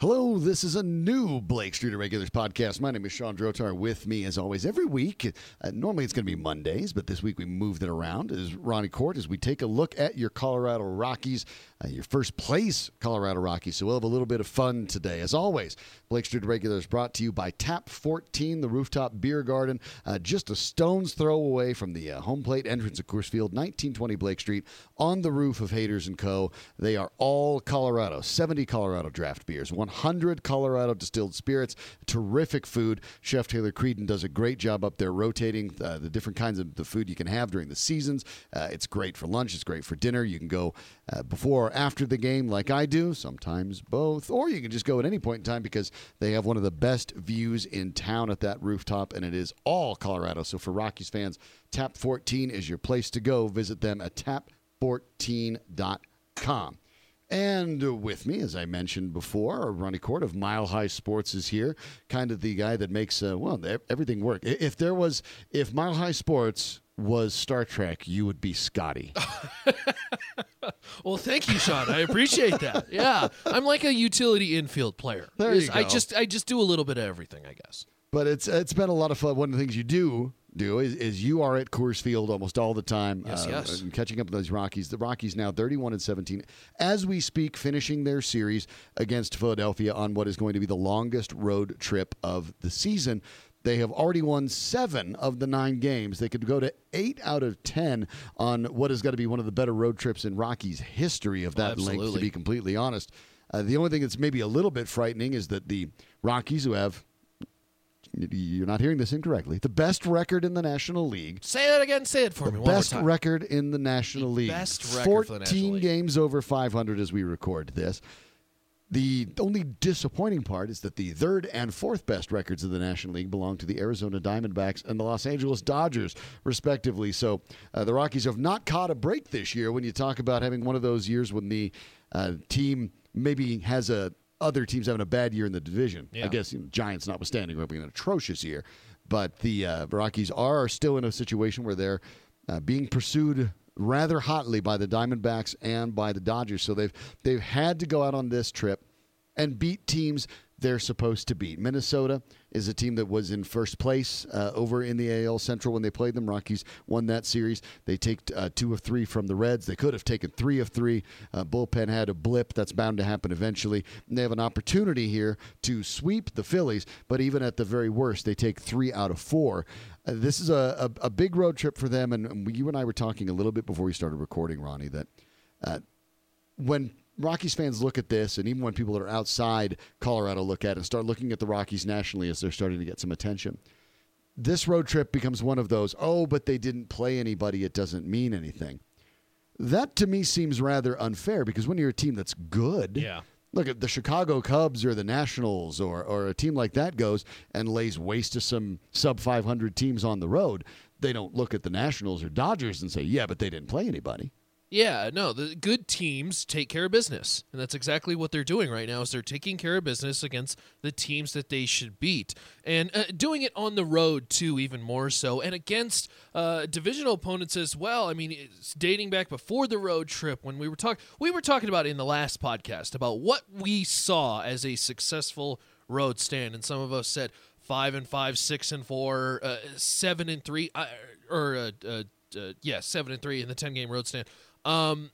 Hello, this is a new Blake Street Regulars podcast. My name is Shawn Drotar. With me, as always, every week. Uh, normally it's going to be Mondays, but this week we moved it around. Is Ronnie Kohrt as we take a look at your Colorado Rockies, uh, your first place Colorado Rockies. So we'll have a little bit of fun today. As always, Blake Street Regulars brought to you by Tap 14, the rooftop beer garden, uh, just a stone's throw away from the uh, home plate entrance of Coors Field, 1920 Blake Street, on the roof of Haters Co. They are all Colorado, 70 Colorado draft beers, 100 Colorado distilled spirits, terrific food. Chef Taylor Creedon does a great job up there rotating uh, the different kinds of the food you can have during the seasons. Uh, it's great for lunch, it's great for dinner. You can go uh, before or after the game, like I do, sometimes both, or you can just go at any point in time because they have one of the best views in town at that rooftop, and it is all Colorado. So for Rockies fans, Tap 14 is your place to go. Visit them at tap14.com. And with me, as I mentioned before, Ronnie Kohrt of Mile High Sports is here, kind of the guy that makes uh, well everything work. If there was, if Mile High Sports was Star Trek, you would be Scotty. well, thank you, Shawn. I appreciate that. Yeah, I'm like a utility infield player. There you go. I just I just do a little bit of everything, I guess. But it's it's been a lot of fun. One of the things you do do is, is you are at Coors Field almost all the time. Yes, yes. And catching up with those Rockies. The Rockies now 31 and 17 as we speak, finishing their series against Philadelphia on what is going to be the longest road trip of the season. They have already won seven of the nine games. They could go to eight out of ten on what has got to be one of the better road trips in Rockies history of that length. To be completely honest, uh, the only thing that's maybe a little bit frightening is that the Rockies, who have you're not hearing this incorrectly. The best record in the National League. Say that again. Say it for The me. One best more time. record in the National League. best record 14 for the National League. games over 500 as we record this. The only disappointing part is that the third and fourth best records of the National League belong to the Arizona Diamondbacks and the Los Angeles Dodgers, respectively. So uh, the Rockies have not caught a break this year when you talk about having one of those years when the uh, team maybe has a other teams having a bad year in the division. I guess you know, Giants notwithstanding, having an atrocious year. But the uh, Rockies are still in a situation where they're uh, being pursued rather hotly by the Diamondbacks and by the Dodgers. So they've they've had to go out on this trip and beat teams they're supposed to beat. Minnesota is a team that was in first place uh, over in the AL Central when they played them. Rockies won that series. They take uh, two of three from the Reds. They could have taken three of three. Uh, bullpen had a blip. That's bound to happen eventually. And they have an opportunity here to sweep the Phillies, but even at the very worst, they take three out of four. Uh, this is a, a, a big road trip for them. And, you and I were talking a little bit before we started recording, Ronnie, that uh, when Rockies fans look at this, and even when people that are outside Colorado look at it and start looking at the Rockies nationally as they're starting to get some attention, this road trip becomes one of those, oh, but they didn't play anybody, it doesn't mean anything. That to me seems rather unfair because when you're a team that's good, Yeah. look at the Chicago Cubs or the Nationals or, or a team like that goes and lays waste to some sub 500 teams on the road. They don't look at the Nationals or Dodgers and say, yeah, but they didn't play anybody. Yeah, no, the good teams take care of business. And that's exactly what they're doing right now is they're taking care of business against the teams that they should beat. And uh, doing it on the road too even more so and against uh, divisional opponents as well. I mean, dating back before the road trip when we were talking we were talking about in the last podcast about what we saw as a successful road stand and some of us said 5 and 5, 6 and 4, uh, 7 and 3 uh, or uh, uh, uh, yeah, 7 and 3 in the 10 game road stand. Um,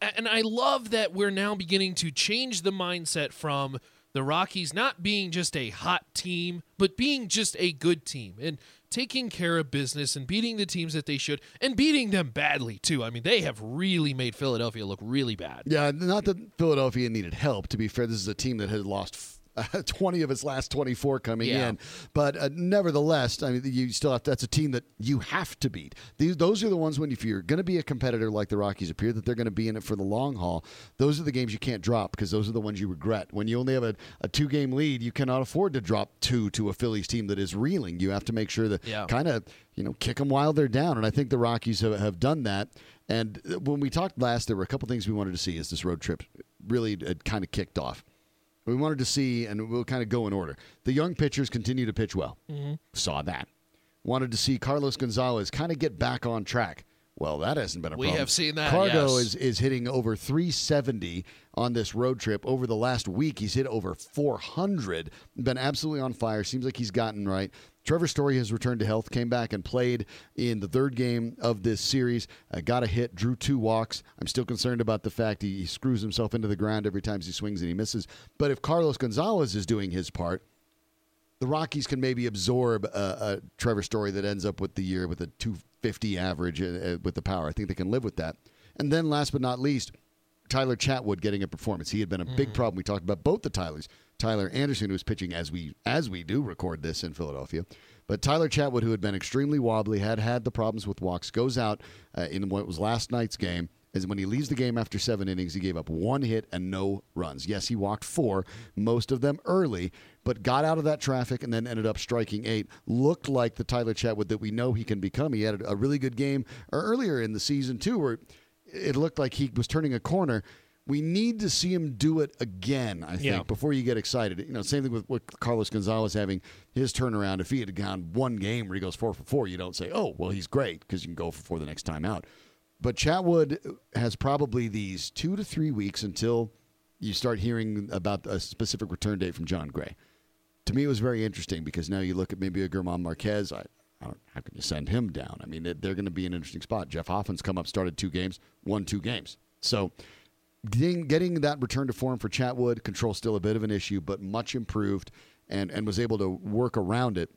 and I love that we're now beginning to change the mindset from the Rockies not being just a hot team, but being just a good team and taking care of business and beating the teams that they should and beating them badly too. I mean, they have really made Philadelphia look really bad. Yeah, not that Philadelphia needed help. To be fair, this is a team that had lost f- 20 of its last 24 coming Yeah. in. But uh, nevertheless, I mean, you still have to, that's a team that you have to beat. These, those are the ones when if you're going to be a competitor like the Rockies appear that they're going to be in it for the long haul. Those are the games you can't drop because those are the ones you regret. When you only have a, a two game lead, you cannot afford to drop two to a Phillies team that is reeling. You have to make sure that Yeah. kind of you know kick them while they're down, and I think the Rockies have, have done that. And uh, when we talked last, there were a couple things we wanted to see as this road trip really had kind of kicked off. We wanted to see, and we'll kind of go in order. The young pitchers continue to pitch well. Mm-hmm. Saw that. Wanted to see Carlos Gonzalez kind of get back on track. Well, that hasn't been a We problem. We have seen that, Cargo yes. is is hitting over 370 on this road trip. Over the last week, he's hit over 400. Been absolutely on fire. Seems like he's gotten right. Trevor Story has returned to health. Came back and played in the third game of this series. Uh, got a hit. Drew two walks. I'm still concerned about the fact he, he screws himself into the ground every time he swings and he misses. But if Carlos Gonzalez is doing his part, the Rockies can maybe absorb a, a Trevor Story that ends up with the year with a 250 average uh, uh, with the power. I think they can live with that. And then, last but not least, Tyler Chatwood getting a performance. He had been a big problem. We talked about both the Tylers. Tyler Anderson, who was pitching as we as we do record this in Philadelphia, but Tyler Chatwood, who had been extremely wobbly, had had the problems with walks, goes out uh, in what was last night's game. Is when he leaves the game after seven innings, he gave up one hit and no runs. Yes, he walked four, most of them early, but got out of that traffic and then ended up striking eight. Looked like the Tyler Chatwood that we know he can become. He had a really good game earlier in the season too, where it looked like he was turning a corner. We need to see him do it again, I think, Yeah. before you get excited. You know, same thing with what Carlos Gonzalez having his turnaround. If he had gone one game where he goes four for four, you don't say, oh, well, he's great because you can go for four the next time out. But Chatwood has probably these two to three weeks until you start hearing about a specific return date from Jon Gray. To me, it was very interesting because now you look at maybe a German Marquez. I, I don't, how can you send him down? I mean, they- they're going to be an interesting spot. Jeff Hoffman's come up, started two games, won two games. So getting, getting that return to form for Chatwood, control still a bit of an issue, but much improved and, and was able to work around it.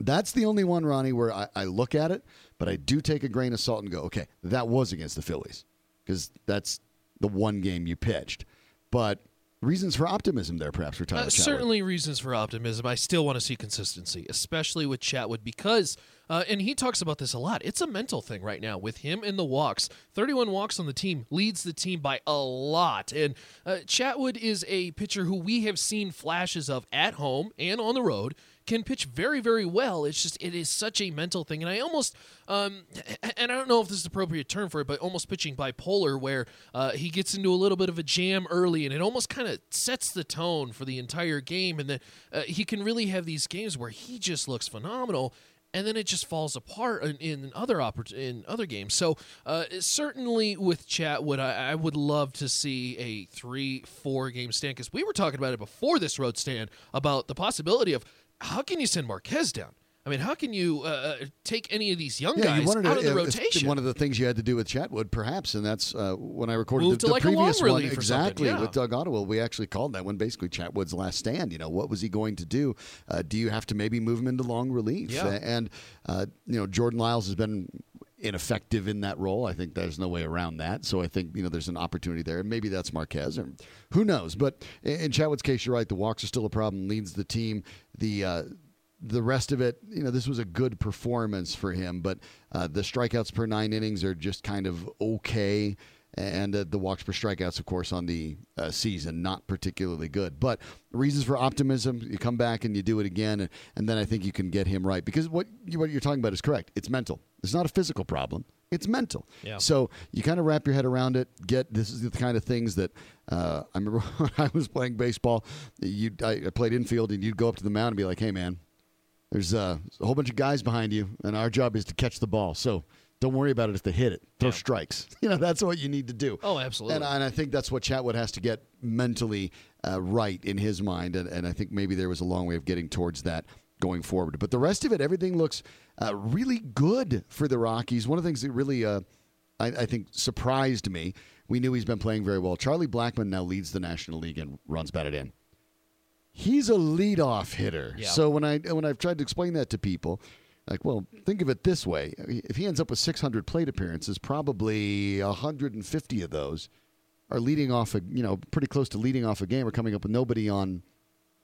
That's the only one, Ronnie, where I, I look at it, but I do take a grain of salt and go, okay, that was against the Phillies because that's the one game you pitched. But reasons for optimism there, perhaps, for Tyler Uh, certainly reasons for optimism. I still want to see consistency, especially with Chatwood, because, uh, and he talks about this a lot, it's a mental thing right now with him and the walks. 31 walks on the team leads the team by a lot. And uh, Chatwood is a pitcher who we have seen flashes of at home and on the road. Can pitch very, very well. It's just it is such a mental thing, and I almost, um, and I don't know if this is the appropriate term for it, but almost pitching bipolar, where uh, he gets into a little bit of a jam early, and it almost kind of sets the tone for the entire game, and then uh, he can really have these games where he just looks phenomenal, and then it just falls apart in, in other oppor- in other games. So uh, certainly with Chatwood, I, I would love to see a three four game stand because we were talking about it before this road stand about the possibility of how can you send Marquez down. I mean, how can you uh, uh, take any of these young Yeah, guys out to, of the uh, rotation? One of the things you had to do with Chatwood, perhaps, and that's uh, when I recorded Move the, the like previous one relief or something, exactly yeah. with Doug Ottewill. We actually called that one basically Chatwood's last stand. You know, what was he going to do? Uh, do you have to maybe move him into long relief? Yeah. And uh, you know, Jordan Lyles has been ineffective in that role. I think there's no way around that. So I think you know there's an opportunity there. and Maybe that's Marquez, or who knows? But in, in Chatwood's case, you're right. The walks are still a problem. Leads the team. The uh, the rest of it, you know, this was a good performance for him, but uh, the strikeouts per nine innings are just kind of okay. And uh, the walks per strikeouts, of course, on the uh, season, not particularly good. But reasons for optimism, you come back and you do it again, and, and then I think you can get him right. Because what, you, what you're talking about is correct. It's mental. It's not a physical problem. It's mental. Yeah. So you kind of wrap your head around it. Get this is the kind of things that uh, I remember when I was playing baseball. You I, I played infield, and you'd go up to the mound and be like, "Hey, man, there's uh, a whole bunch of guys behind you, and our job is to catch the ball. So don't worry about it if they hit it. Throw Yeah. strikes. You know that's what you need to do. Oh, absolutely. And, and I think that's what Chatwood has to get mentally uh, right in his mind, and, and I think maybe there was a long way of getting towards that going forward. But the rest of it, everything looks uh, really good for the Rockies. One of the things that really, uh, I, I think, surprised me. We knew he's been playing very well. Charlie Blackmon now leads the National League and runs batted in. He's a leadoff hitter. Yeah. So when I when I've tried to explain that to people, like, well, think of it this way: if he ends up with 600 plate appearances, probably 150 of those are leading off a you know pretty close to leading off a game or coming up with nobody on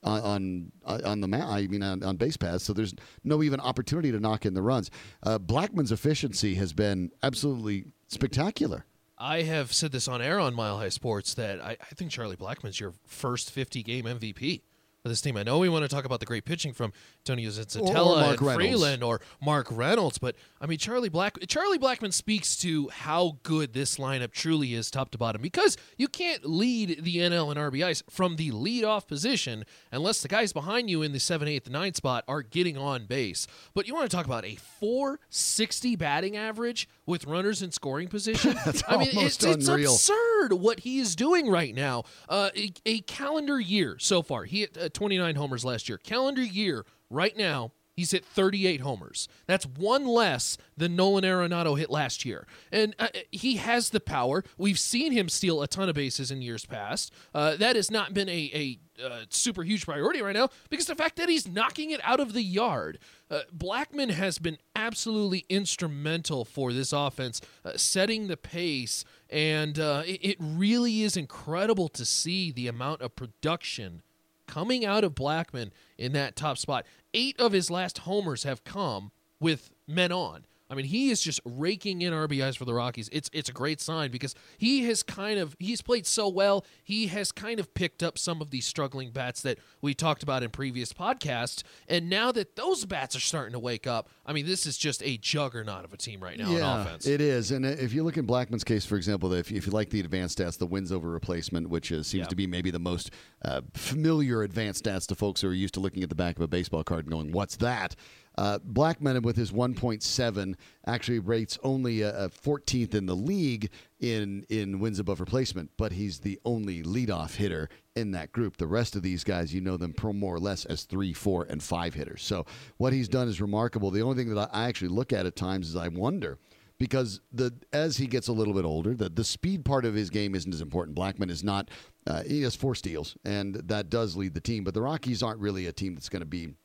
on on on the mat. I mean on, on base paths. So there's no even opportunity to knock in the runs. Uh, Blackmon's efficiency has been absolutely spectacular. I have said this on air on Mile High Sports that I, I think Charlie Blackmon's your first 50 game MVP for this team. I know we want to talk about the great pitching from Tony Senzatela Mark and Reynolds. Freeland or Mark Reynolds, but I mean Charlie Black Charlie Blackmon speaks to how good this lineup truly is top to bottom because you can't lead the NL in RBIs from the leadoff position unless the guys behind you in the 7, 8, 9 spot are getting on base. But you want to talk about a 460 batting average with runners in scoring position. That's I mean, almost it's, it's unreal. absurd what he is doing right now. Uh, a, a calendar year so far, he hit uh, 29 homers last year. Calendar year right now, He's hit 38 homers. That's one less than Nolan Arenado hit last year. And uh, he has the power. We've seen him steal a ton of bases in years past. Uh, that has not been a, a uh, super huge priority right now because the fact that he's knocking it out of the yard. Uh, Blackmon has been absolutely instrumental for this offense, uh, setting the pace. And uh, it, it really is incredible to see the amount of production coming out of Blackmon in that top spot. Eight of his last homers have come with men on. I mean, he is just raking in RBIs for the Rockies. It's it's a great sign because he has kind of he's played so well. He has kind of picked up some of these struggling bats that we talked about in previous podcasts, and now that those bats are starting to wake up, I mean, this is just a juggernaut of a team right now yeah, on offense. It is, and if you look in Blackmon's case, for example, if you, if you like the advanced stats, the wins over replacement, which is, seems Yeah. to be maybe the most uh, familiar advanced stats to folks who are used to looking at the back of a baseball card and going, "What's that?" Uh, Blackmon with his 1.7 actually rates only a, a 14th in the league in in wins above replacement, but he's the only leadoff hitter in that group. The rest of these guys, you know them more or less as three, four, and five hitters. So what he's done is remarkable. The only thing that I I actually look at at times is I wonder because the as he gets a little bit older, the the speed part of his game isn't as important. Blackmon is not. Uh, he has four steals, and that does lead the team. But the Rockies aren't really a team that's going to be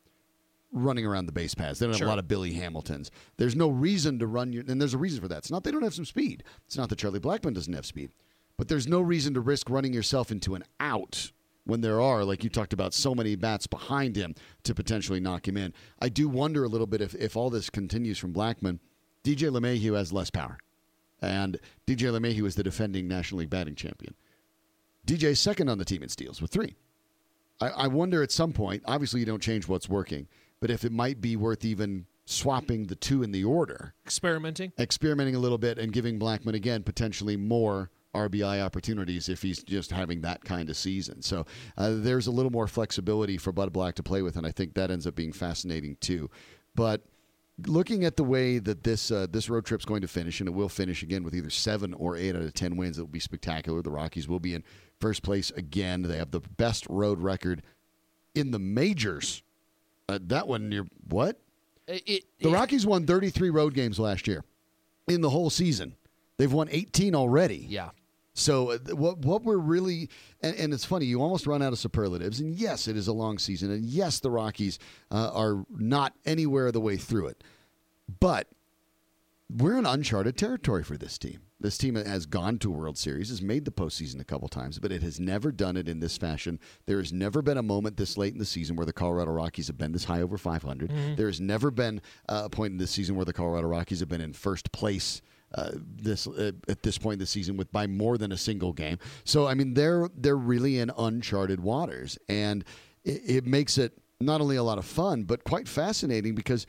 running around the base paths. They don't have Sure. a lot of Billy Hamiltons. There's no reason to run your, and there's a reason for that. It's not they don't have some speed. It's not that Charlie Blackmon doesn't have speed, but there's no reason to risk running yourself into an out when there are, like you talked about, so many bats behind him to potentially knock him in. I do wonder a little bit if, if all this continues from Blackmon, DJ LeMahieu has less power. And DJ LeMahieu is the defending National League batting champion. DJ's second on the team in steals with three. I, I wonder at some point, obviously you don't change what's working, but if it might be worth even swapping the two in the order, Experimenting. experimenting a little bit and giving Blackmon again potentially more RBI opportunities if he's just having that kind of season. So uh, there's a little more flexibility for Bud Black to play with, and I think that ends up being fascinating too. But looking at the way that this uh, this road trip's going to finish, and it will finish again with either seven or eight out of ten wins, it will be spectacular. The Rockies will be in first place again. They have the best road record in the majors. Uh, that one, you're what? It, it- The Rockies won 33 road games last year in the whole season. They've won 18 already. yeah. So uh, what what we're really and, and it's funny you almost run out of superlatives and yes it is a long season and yes the Rockies uh, are not anywhere the way through it, but we're in uncharted territory for this team. This team has gone to a World Series, has made the postseason a couple times, but it has never done it in this fashion. There has never been a moment this late in the season where the Colorado Rockies have been this high over 500. There has never been uh, a point in this season where the Colorado Rockies have been in first place uh, this uh, at this point in the season with by more than a single game. So I mean they're they're really in uncharted waters, and it, it makes it not only a lot of fun but quite fascinating because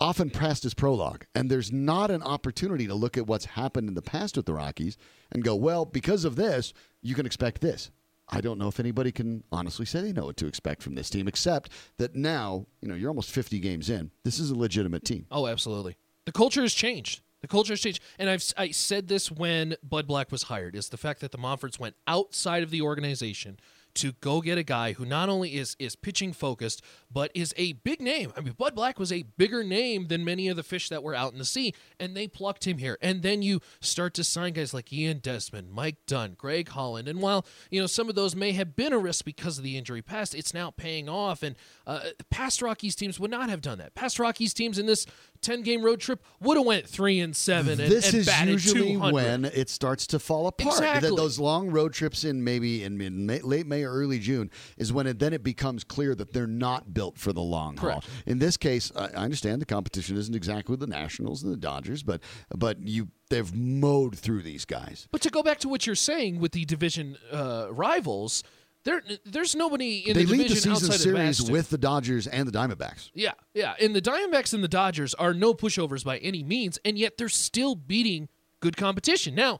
often past as prologue, and there's not an opportunity to look at what's happened in the past with the Rockies and go, well, because of this, you can expect this. I don't know if anybody can honestly say they know what to expect from this team, except that now, you know, you're almost 50 games in. This is a legitimate team. Oh, absolutely. The culture has changed. The culture has changed, and I've I said this when Bud Black was hired is the fact that the Monforts went outside of the organization to go get a guy who not only is is pitching focused but is a big name. I mean, Bud Black was a bigger name than many of the fish that were out in the sea, and they plucked him here. And then you start to sign guys like Ian Desmond, Mike Dunn, Greg Holland, and while you know some of those may have been a risk because of the injury past, it's now paying off. And uh, past Rockies teams would not have done that. Past Rockies teams in this ten game road trip would have went three and seven. And, this and is usually 200. when it starts to fall apart. That Exactly. those long road trips in maybe in mid, late May or early June is when it then it becomes clear that they're not built for the long haul. In this case, I I understand the competition isn't exactly the Nationals and the Dodgers, but but you they've mowed through these guys. But to go back to what you're saying with the division uh, rivals, there there's nobody in they the lead the season series with the Dodgers and the Diamondbacks. Yeah, yeah. And the Diamondbacks and the Dodgers are no pushovers by any means, and yet they're still beating good competition. Now,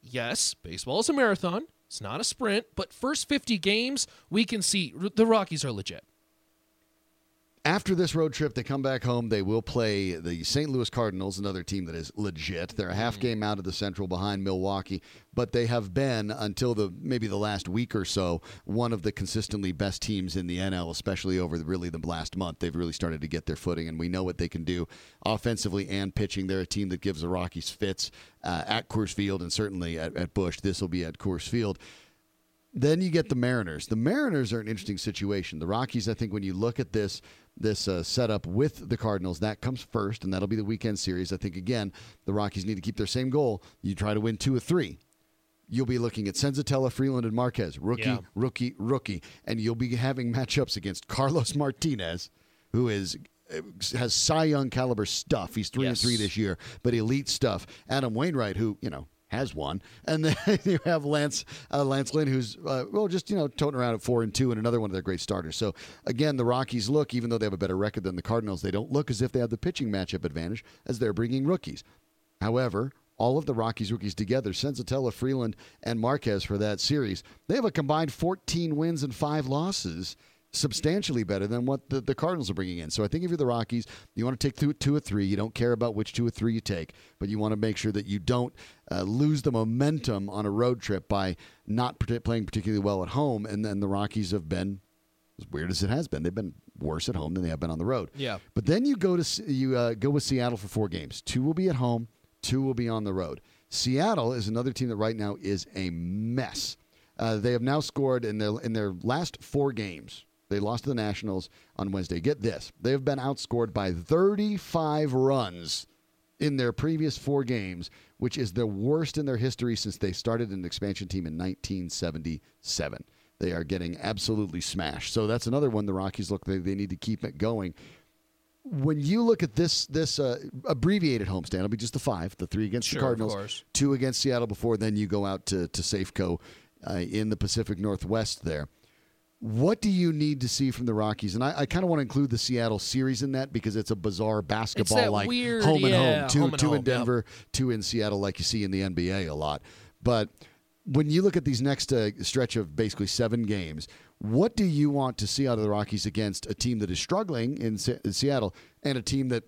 yes, baseball is a marathon. It's not a sprint, but first 50 games, we can see the Rockies are legit. After this road trip, they come back home. They will play the St. Louis Cardinals, another team that is legit. They're a half game out of the Central behind Milwaukee, but they have been until the maybe the last week or so one of the consistently best teams in the NL, especially over the, really the last month. They've really started to get their footing, and we know what they can do offensively and pitching. They're a team that gives the Rockies fits uh, at Coors Field and certainly at, at Busch. This will be at Coors Field. Then you get the Mariners. The Mariners are an interesting situation. The Rockies, I think, when you look at this this uh, setup with the Cardinals, that comes first, and that'll be the weekend series. I think again, the Rockies need to keep their same goal. You try to win two or three. You'll be looking at Senzatela, Freeland, and Marquez, rookie, Yeah. rookie, rookie, and you'll be having matchups against Carlos Martinez, who is uh, has Cy Young caliber stuff. He's three Yes. and three this year, but elite stuff. Adam Wainwright, who you know has one, and then you have Lance uh, Lance Lynn, who's uh, well just you know toting around at four and two, and another one of their great starters. So again, the Rockies look, even though they have a better record than the Cardinals, they don't look as if they have the pitching matchup advantage as they're bringing rookies. However, all of the Rockies rookies together, Senzatela, Freeland, and Marquez for that series, they have a combined 14 wins and five losses, substantially better than what the, the Cardinals are bringing in. So I think if you're the Rockies, you want to take two, two or three. You don't care about which two or three you take, but you want to make sure that you don't uh, lose the momentum on a road trip by not playing particularly well at home. And then the Rockies have been as weird as it has been. They've been worse at home than they have been on the road. Yeah. But then you go to you uh, go with Seattle for four games. Two will be at home. Two will be on the road. Seattle is another team that right now is a mess. Uh, they have now scored in their in their last four games. They lost to the Nationals on Wednesday. Get this: they have been outscored by 35 runs in their previous four games, which is the worst in their history since they started an expansion team in 1977. They are getting absolutely smashed. So that's another one the Rockies look they, they need to keep it going. When you look at this this uh, abbreviated homestand, it'll be just the five, the three against Sure, the Cardinals, two against Seattle before then you go out to to Safeco uh, in the Pacific Northwest there. What do you need to see from the Rockies? And I, I kind of want to include the Seattle series in that because it's a bizarre basketball like weird- home and yeah, home. Two, home and two home, in yep. Denver, two in Seattle, like you see in the NBA a lot. But when you look at these next uh, stretch of basically seven games, what do you want to see out of the Rockies against a team that is struggling in, Se- in Seattle and a team that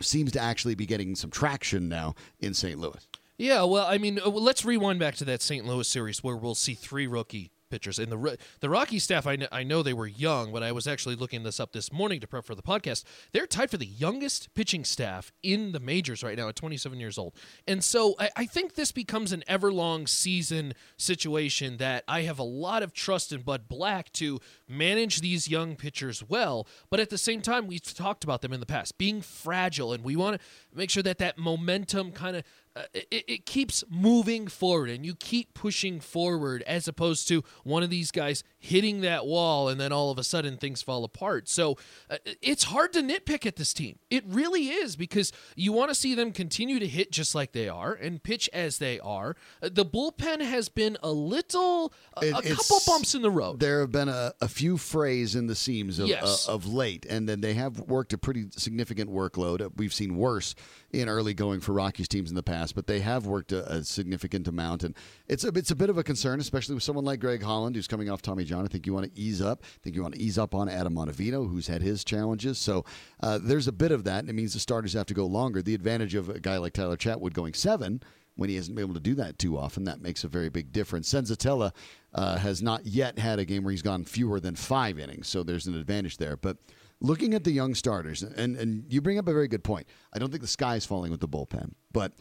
seems to actually be getting some traction now in St. Louis? Yeah, well, I mean, uh, let's rewind back to that St. Louis series where we'll see three rookie pitchers. And the the Rocky staff, I, kn- I know they were young, but I was actually looking this up this morning to prep for the podcast. They're tied for the youngest pitching staff in the majors right now at 27 years old. And so I, I think this becomes an everlong season situation that I have a lot of trust in Bud Black to manage these young pitchers well. But at the same time, we've talked about them in the past being fragile, and we want to make sure that that momentum kind of uh, it, it keeps moving forward and you keep pushing forward as opposed to one of these guys hitting that wall and then all of a sudden things fall apart. So uh, it's hard to nitpick at this team. It really is because you want to see them continue to hit just like they are and pitch as they are. Uh, the bullpen has been a little, a, It- a couple bumps in the road. There have been a, a few frays in the seams of, Yes. uh, of late, and then they have worked a pretty significant workload. We've seen worse in early going for Rockies teams in the past, but they have worked a, a significant amount, and it's a it's a bit of a concern, especially with someone like Greg Holland, who's coming off Tommy John. I think you want to ease up. I think you want to ease up on Adam Ottavino, who's had his challenges. So uh, there's a bit of that, and it means the starters have to go longer. The advantage of a guy like Tyler Chatwood going seven when he hasn't been able to do that too often. That makes a very big difference. Senzatela uh, has not yet had a game where he's gone fewer than five innings, so there's an advantage there. But looking at the young starters, and, and you bring up a very good point. I don't think the sky is falling with the bullpen, but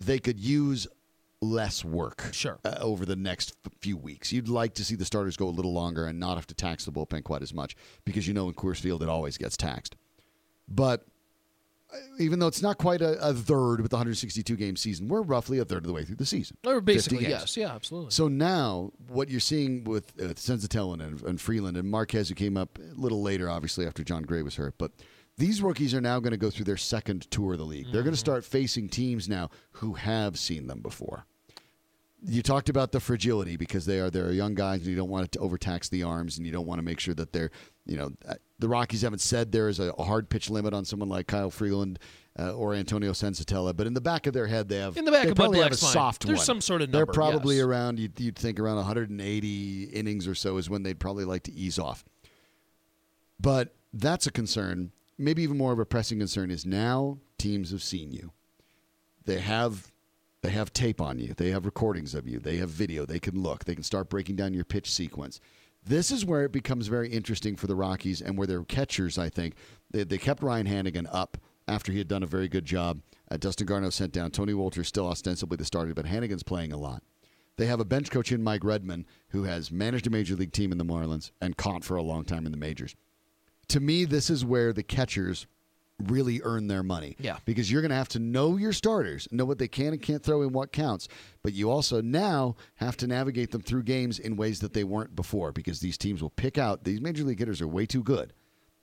they could use less work Sure. uh, over the next f- few weeks. You'd like to see the starters go a little longer and not have to tax the bullpen quite as much because you know in Coors Field it always gets taxed. But uh, even though it's not quite a, a third with the 162 game season, we're roughly a third of the way through the season. or 50 basically, yes. Yeah, absolutely. So now, what you're seeing with uh, and, and Freeland and Marquez, who came up a little later, obviously after Jon Gray was hurt, but these rookies are now going to go through their second tour of the league. They're going to start facing teams now who have seen them before. You talked about the fragility because they are they're young guys and you don't want it to overtax the arms and you don't want to make sure that they're you know uh, the Rockies haven't said there is a, hard pitch limit on someone like Kyle Freeland uh, or Antonio Senzatela, but in the back of their head they have In the back they probably have a soft there's one. some sort of They're probably yes. around you'd, you'd think around 180 innings or so is when they'd probably like to ease off. But that's a concern. Maybe even more of a pressing concern is now teams have seen you. They have they have tape on you. They have recordings of you. They have video. They can look. They can start breaking down your pitch sequence. This is where it becomes very interesting for the Rockies and where their catchers, I think, they, they kept Ryan Hanigan up after he had done a very good job. Uh, Dustin Garneau sent down. Tony Wolters still ostensibly the starter, but Hanigan's playing a lot. They have a bench coach in Mike Redmond who has managed a major league team in the Marlins and caught for a long time in the majors. To me, this is where the catchers really earn their money. Yeah. Because you're going to have to know your starters, know what they can and can't throw in what counts. But you also now have to navigate them through games in ways that they weren't before because these teams will pick out, these major league hitters are way too good.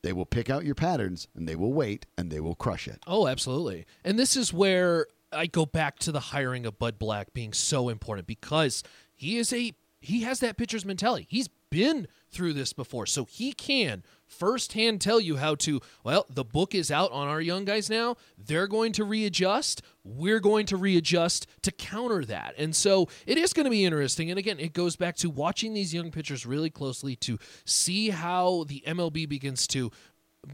They will pick out your patterns and they will wait and they will crush it. Oh, absolutely. And this is where I go back to the hiring of Bud Black being so important because he is a he has that pitcher's mentality. He's been through this before, so he can firsthand tell you how to. Well, the book is out on our young guys now. They're going to readjust. We're going to readjust to counter that, and so it is going to be interesting. And again, it goes back to watching these young pitchers really closely to see how the MLB begins to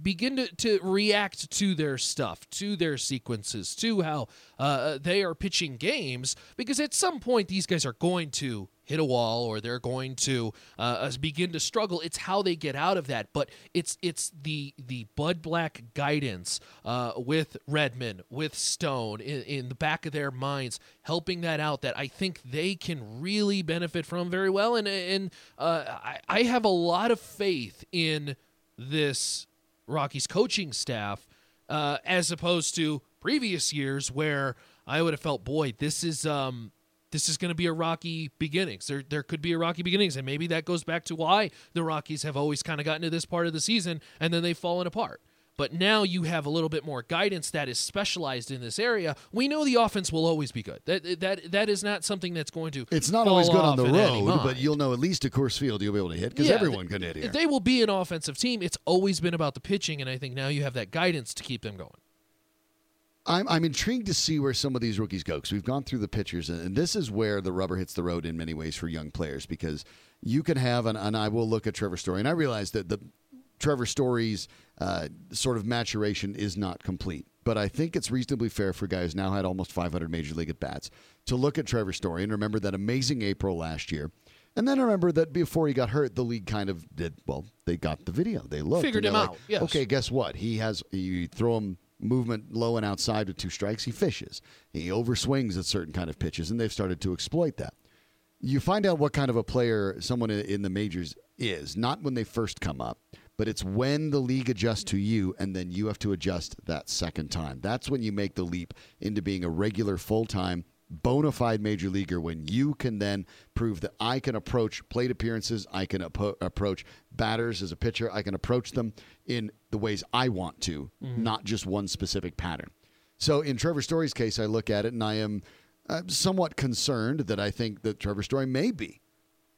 begin to, to react to their stuff, to their sequences, to how uh, they are pitching games, because at some point these guys are going to hit a wall or they're going to uh, begin to struggle. It's how they get out of that, but it's it's the the Bud Black guidance uh, with Redmond, with Stone in, in the back of their minds, helping that out. That I think they can really benefit from very well, and and uh, I, I have a lot of faith in this Rockies coaching staff uh, as opposed to previous years where I would have felt, boy, this is um, this is going to be a rocky beginnings. There there could be a rocky beginnings, and maybe that goes back to why the Rockies have always kind of gotten to this part of the season and then they've fallen apart. But now you have a little bit more guidance that is specialized in this area. We know the offense will always be good. That that that is not something that's going to. It's not always good on the road, but you'll know at least at Coors Field you'll be able to hit because Yeah, everyone can hit here. They will be an offensive team. It's always been about the pitching, and I think now you have that guidance to keep them going. I'm, I'm intrigued to see where some of these rookies go because we've gone through the pitchers, and this is where the rubber hits the road in many ways for young players because you can have, and, and I will look at Trevor Story, and I realize that the Trevor Story's uh, sort of maturation is not complete, but I think it's reasonably fair for a guy who's now had almost 500 major league at bats to look at Trevor Story and remember that amazing April last year. And then remember that before he got hurt, the league kind of did well. They got the video, they looked, Figured him like, out, yes. Okay, guess what? He has. You throw him movement low and outside with two strikes, he fishes. He overswings at certain kind of pitches, and they've started to exploit that. You find out what kind of a player someone in the majors is, not when they first come up, but it's when the league adjusts to you, and then you have to adjust that second time. That's when you make the leap into being a regular, full time, bona fide major leaguer. When you can then prove that I can approach plate appearances, I can appo- approach batters as a pitcher, I can approach them in the ways I want to, not just one specific pattern. So in Trevor Story's case, I look at it and I am uh, somewhat concerned that I think that Trevor Story may be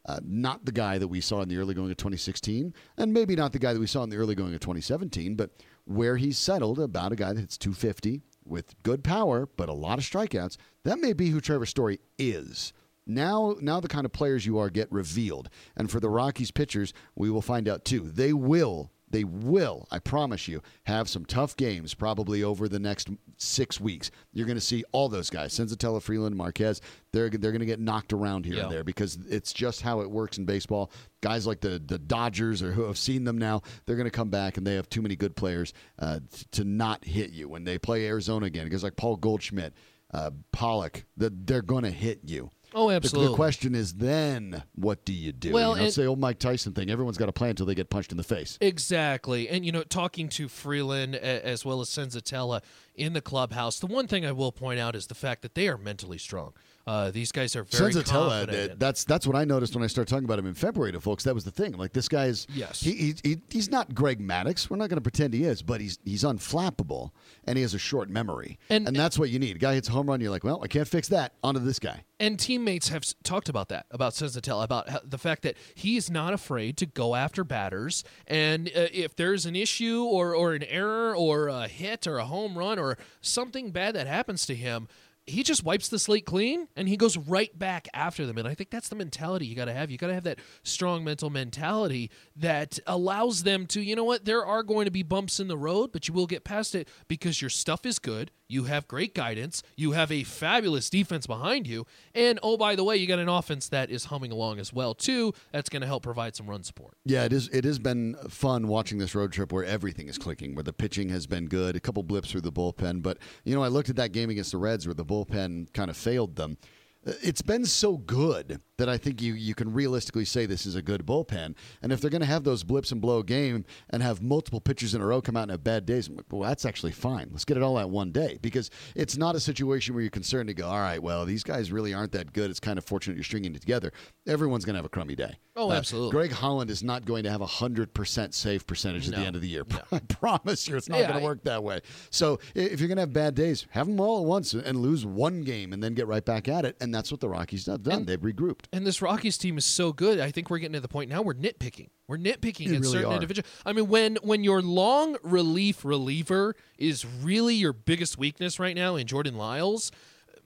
uh, not the guy that we saw in the early going of 2016, and maybe not the guy that we saw in the early going of 2017, but where he's settled about a guy that hits 250 with good power, but a lot of strikeouts. That may be who Trevor Story is. Now, now the kind of players you are get revealed, and for the Rockies pitchers, we will find out too. They will they will, I promise you, have some tough games probably over the next six weeks. You're going to see all those guys, Senzatela, Freeland, Marquez. They're they're going to get knocked around here Yeah. and there because it's just how it works in baseball. Guys like the the Dodgers or who have seen them now, they're going to come back and they have too many good players uh, to not hit you when they play Arizona again. Because like Paul Goldschmidt, uh, Pollock, the, they're going to hit you. Oh, The- absolutely. The, question is then, what do you do? Well, you know, and- it's old Mike Tyson thing. Everyone's got a plan until they get punched in the face. Exactly. And, you know, talking to Freeland as well as Senzatela in the clubhouse, the one thing I will point out is the fact that they are mentally strong. Uh, these guys are very confident. that's that's what I noticed when I started talking about him in February to folks. That was the thing. Like this guy's, Yes. he, he, he he's not Greg Maddux. We're not going to pretend he is, but he's he's unflappable and he has a short memory, And- and, that's what you need. A guy hits a home run, you're like, well, I can't fix that. Onto this guy. and teammates have talked about that about Senzatela about the fact that he's not afraid to go after batters and uh, if there's an issue or or an error or a hit or a home run or something bad that happens to him he just wipes the slate clean and he goes right back after them. And I think that's the mentality you got to have. You got to have that strong mental mentality that allows them to, you know what, there are going to be bumps in the road, but you will get past it because your stuff is good. You have great guidance. You have a fabulous defense behind you. And oh, by the way, you got an offense that is humming along as well, too. That's going to help provide some run support. Yeah, it is. It has been fun watching this road trip where everything is clicking, where the pitching has been good, a couple blips through the bullpen. But you know, I looked at that game against the Reds where the bullpen kind of failed them. It's been so good that I think you you can realistically say this is a good bullpen. And if they're going to have those blips and blow game and have multiple pitchers in a row come out and have bad days, well, that's actually fine. Let's get it all at one day because it's not a situation where you're concerned to go, all right, well, these guys really aren't that good. It's kind of fortunate you're stringing it together. Everyone's going to have a crummy day. Oh, absolutely. Uh, Greg Holland is not going to have a hundred percent save percentage at No. the end of the year. No. I promise you, it's not Yeah, going to work that way. So if you're going to have bad days, have them all at once and lose one game and then get right back at it. And that's what the Rockies have done. They've regrouped. And this Rockies team is so good. I think we're getting to the point now we're nitpicking. We're nitpicking You in really certain individuals. I mean, when when your long relief reliever is really your biggest weakness right now in Jordan Lyles,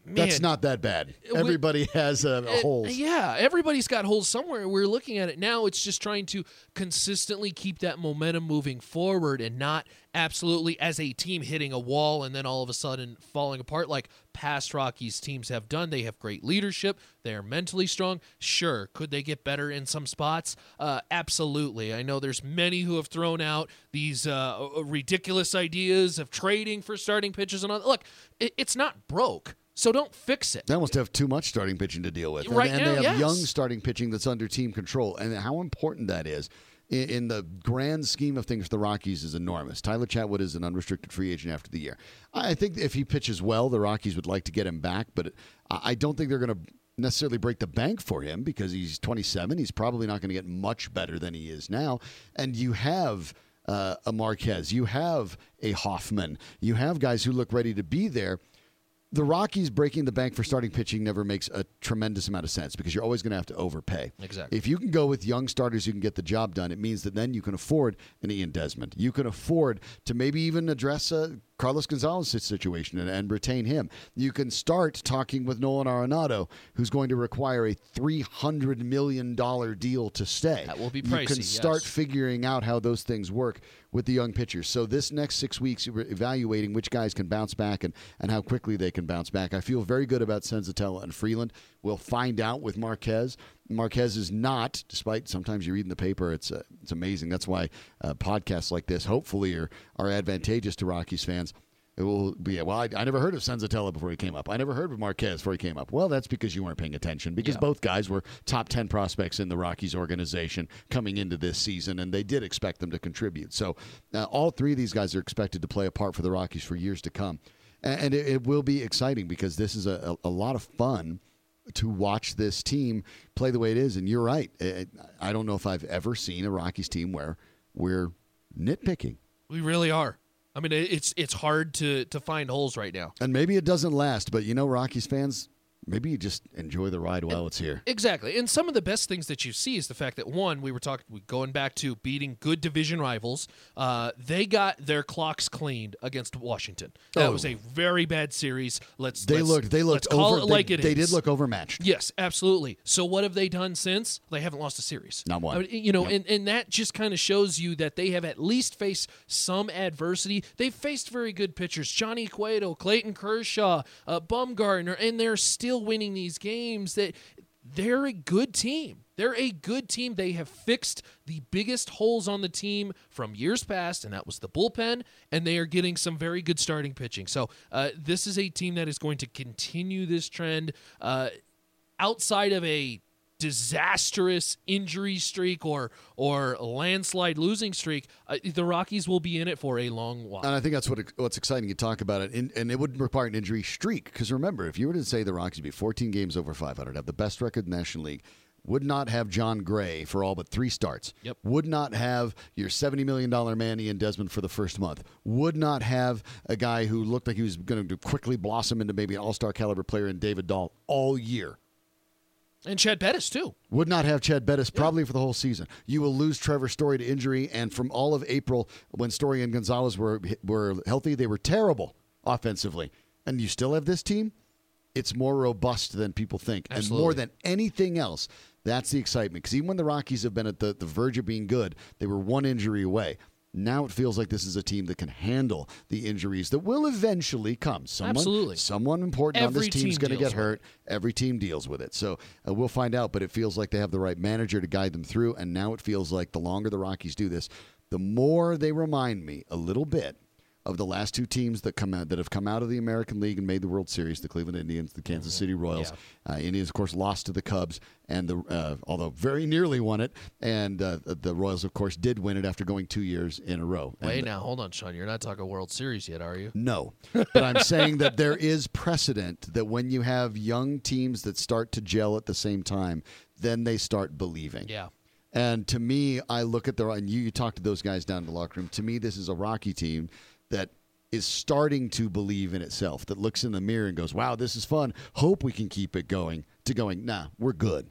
man, That's not that bad. we- Everybody has uh, Uh, holes. Yeah, everybody's got holes somewhere. We're looking at it now. It's just trying to consistently keep that momentum moving forward and not absolutely as a team hitting a wall and then all of a sudden falling apart like past Rockies teams have done. They have great leadership. They are mentally strong. Sure, could they get better in some spots? Uh, absolutely. I know there's many who have thrown out these uh, ridiculous ideas of trading for starting pitchers and all. Look, it, it's not broke. So don't fix it. They almost have too much starting pitching to deal with. And, Right and now, they have yes. young starting pitching that's under team control. And how important that is in, in the grand scheme of things for the Rockies is enormous. Tyler Chatwood is an unrestricted free agent after the year. I think if he pitches well, the Rockies would like to get him back, but I I don't think they're going to necessarily break the bank for him because he's 27. He's probably not going to get much better than he is now. And you have uh, a Marquez, you have a Hoffman, you have guys who look ready to be there the Rockies breaking the bank for starting pitching never makes a tremendous amount of sense because you're always going to have to overpay. Exactly. If you can go with young starters you can get the job done, it means that then you can afford an Ian Desmond. You can afford to maybe even address a Carlos Gonzalez situation and, and retain him. You can start talking with Nolan Arenado, who's going to require a $300 million deal to stay. That will be pricey. You can start yes. figuring out how those things work with the young pitchers. So this next six weeks, you're evaluating which guys can bounce back and, and how quickly they can bounce back. I feel very good about Senzatela and Freeland. We'll find out with Marquez. Marquez is not, despite sometimes you read in the paper, it's uh, it's amazing. That's why uh, podcasts like this hopefully are, are advantageous to Rockies fans. It will be well. I, I never heard of Senzatela before he came up. I never heard of Marquez before he came up. Well, that's because you weren't paying attention. Because Yeah. both guys were top ten prospects in the Rockies organization coming into this season, and they did expect them to contribute. So, uh, all three of these guys are expected to play a part for the Rockies for years to come, and, and it, it will be exciting because this is a, a, a lot of fun to watch this team play the way it is. And you're right. I I don't know if I've ever seen a Rockies team where we're nitpicking. We really are. I mean, it's it's hard to to find holes right now. And maybe it doesn't last, but you know, Rockies fans, maybe you just enjoy the ride while it's here. Exactly. And some of the best things that you see is the fact that one, we were talking going back to beating good division rivals. Uh, they got their clocks cleaned against Washington. That Oh. was a very bad series. Let's They let's- looked. They looked call over. it they, like it they is. did look overmatched. Yes, absolutely. So what have they done since? They haven't lost a series. Not one. I mean, you know, and, and that just kind of shows you that they have at least faced some adversity. They've faced very good pitchers, Johnny Cueto, Clayton Kershaw, uh, Bumgarner, and they're still winning these games. That they're a good team. They're a good team. They have fixed the biggest holes on the team from years past, and that was the bullpen. And they are getting some very good starting pitching. So uh, this is a team that is going to continue this trend. Uh, outside of a disastrous injury streak or or landslide losing streak, uh, the Rockies will be in it for a long while. And I think that's what what's exciting. You talk about it, and, and it would require an injury streak. Because remember, if you were to say the Rockies would be 14 games over 500, have the best record in the National League, would not have Jon Gray for all but three starts. Yep. Would not have your $70 million man Ian Desmond for the first month. Would not have a guy who looked like he was going to quickly blossom into maybe an all star caliber player in David Dahl all year. And Chad Bettis too. Would not have Chad Bettis probably for the whole season. You will lose Trevor Story to injury, and from all of April, when Story and Gonzalez were were healthy, they were terrible offensively. And you still have this team. it's more robust than people think. And more than anything else, that's the excitement. Because even when the Rockies have been at the, the verge of being good, they were one injury away. Now it feels like this is a team that can handle the injuries that will eventually come. Someone, Absolutely. Someone important on this team is going to get hurt. Every team deals with it. So uh, we'll find out, but it feels like they have the right manager to guide them through. And now it feels like the longer the Rockies do this, the more they remind me a little bit of the last two teams that come out that have come out of the American League and made the World Series: the Cleveland Indians, the Kansas City Royals. Uh, Indians, of course, lost to the Cubs, and the uh, although very nearly won it, and uh, the Royals, of course, did win it after going two years in a row. Wait And- now, hold on, Shawn. You're not talking World Series yet, are you? no, but I'm saying that there is precedent that when you have young teams that start to gel at the same time, then they start believing. Yeah. And to me, I look at the and you, you talk to those guys down in the locker room. To me, this is a Rocky team that is starting to believe in itself. That looks in the mirror and goes, "Wow, this is fun. Hope we can keep it going." To going, "Nah, we're good.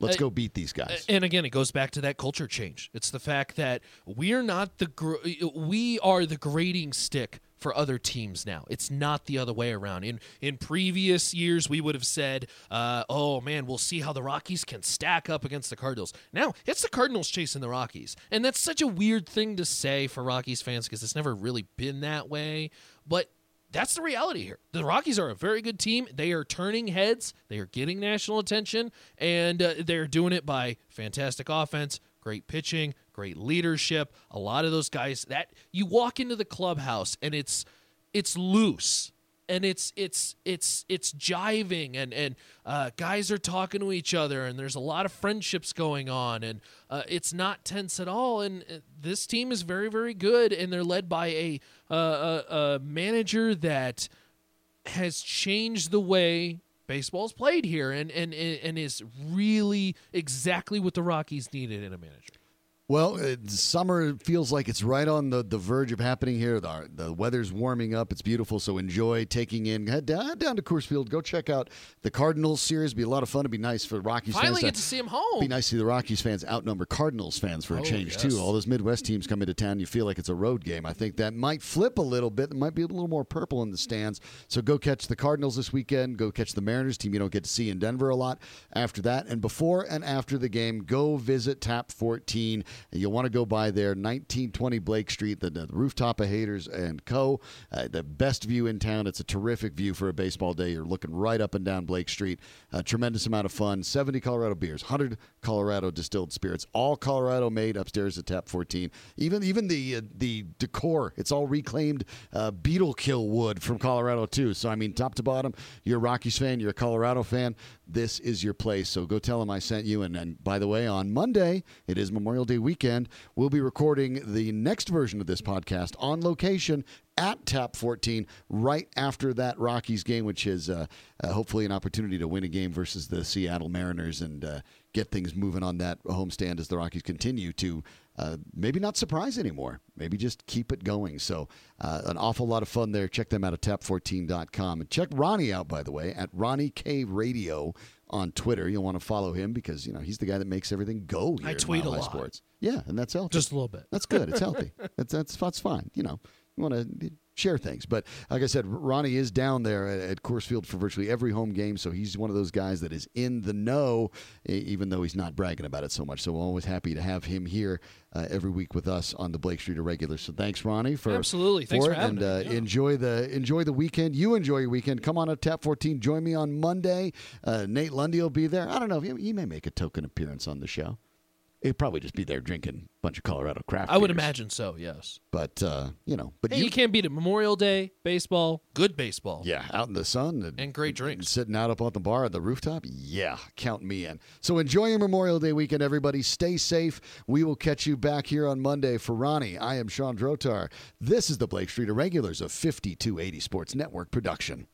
Let's Uh, go beat these guys." And again, it goes back to that culture change. It's the fact that we're not the gr- we are the grading stick for other teams now. It's not the other way around. In in previous years, we would have said, uh, "Oh man, we'll see how the Rockies can stack up against the Cardinals." Now it's the Cardinals chasing the Rockies, and that's such a weird thing to say for Rockies fans because it's never really been that way. But that's the reality here. The Rockies are a very good team. They are turning heads. They are getting national attention, and uh, they're doing it by fantastic offense, great pitching, great leadership. A lot of those guys that you walk into the clubhouse and it's it's loose and it's it's it's it's jiving and and uh, guys are talking to each other and there's a lot of friendships going on and uh, it's not tense at all and uh, this team is very very good and they're led by a a, a manager that has changed the way baseball's played here and and and is really exactly what the Rockies needed in a manager. Well, summer feels like it's right on the, the verge of happening here. The, the weather's warming up. It's beautiful. So enjoy taking in. Head down, down to Coors Field. Go check out the Cardinals series. Be a lot of fun. It'd be nice for the Rockies Finally fans. get to see him home. Be nice to see the Rockies fans outnumber Cardinals fans for a Oh, change yes. too. All those Midwest teams come into town, you feel like it's a road game. I think that might flip a little bit. It might be a little more purple in the stands. So go catch the Cardinals this weekend. Go catch the Mariners team you don't get to see in Denver a lot. After that, and before and after the game, go visit Tap 14. And you'll want to go by there, 1920 Blake Street, the, the rooftop of Haters and Co. Uh, the best view in town. It's a terrific view for a baseball day. You're looking right up and down Blake Street. A tremendous amount of fun. 70 Colorado beers, 100 Colorado distilled spirits, all Colorado made upstairs at Tap 14. Even even the uh, the decor, it's all reclaimed uh, beetle kill wood from Colorado too. So I mean, top to bottom, you're a Rockies fan, you're a Colorado fan. This is your place. So go tell them I sent you. And, and by the way, on Monday, it is Memorial Day weekend. We'll be recording the next version of this podcast on location at Tap 14 right after that Rockies game, which is uh, uh, hopefully an opportunity to win a game versus the Seattle Mariners and uh, get things moving on that homestand as the Rockies continue to uh, maybe not surprise anymore. Maybe just keep it going. So, uh, an awful lot of fun there. Check them out at tap14.com. And check Ronnie out, by the way, at Ronnie K Radio on Twitter. You'll want to follow him because, you know, he's the guy that makes everything go here I tweet a lot. Sports. Yeah, and that's healthy. Just a little bit. That's good. It's healthy. that's, that's that's fine. You know, you want to share things. But like I said, Ronnie is down there at, at Coors Field for virtually every home game, so he's one of those guys that is in the know, even though he's not bragging about it so much. So we're always happy to have him here uh, every week with us on the Blake Street Irregular. So thanks, Ronnie, for Absolutely. Thanks for it, having and uh. Yeah. enjoy the enjoy the weekend. You enjoy your weekend. Come on up Tap 14. Join me on Monday. Uh, Nate Lundy will be there. I don't know. He, he may make a token appearance on the show. He'll probably just be there drinking a bunch of Colorado craft. I would beers. imagine so. Yes. But uh, you know, but Hey, you, you can't beat it. Memorial Day baseball, good baseball, yeah, out in the sun and great drinks. sitting out up on the bar at the rooftop. Yeah, count me in. So enjoy your Memorial Day weekend, everybody. Stay safe. We will catch you back here on Monday for Ronnie. I am Shawn Drotar. This is the Blake Street Irregulars of 5280 Sports Network production.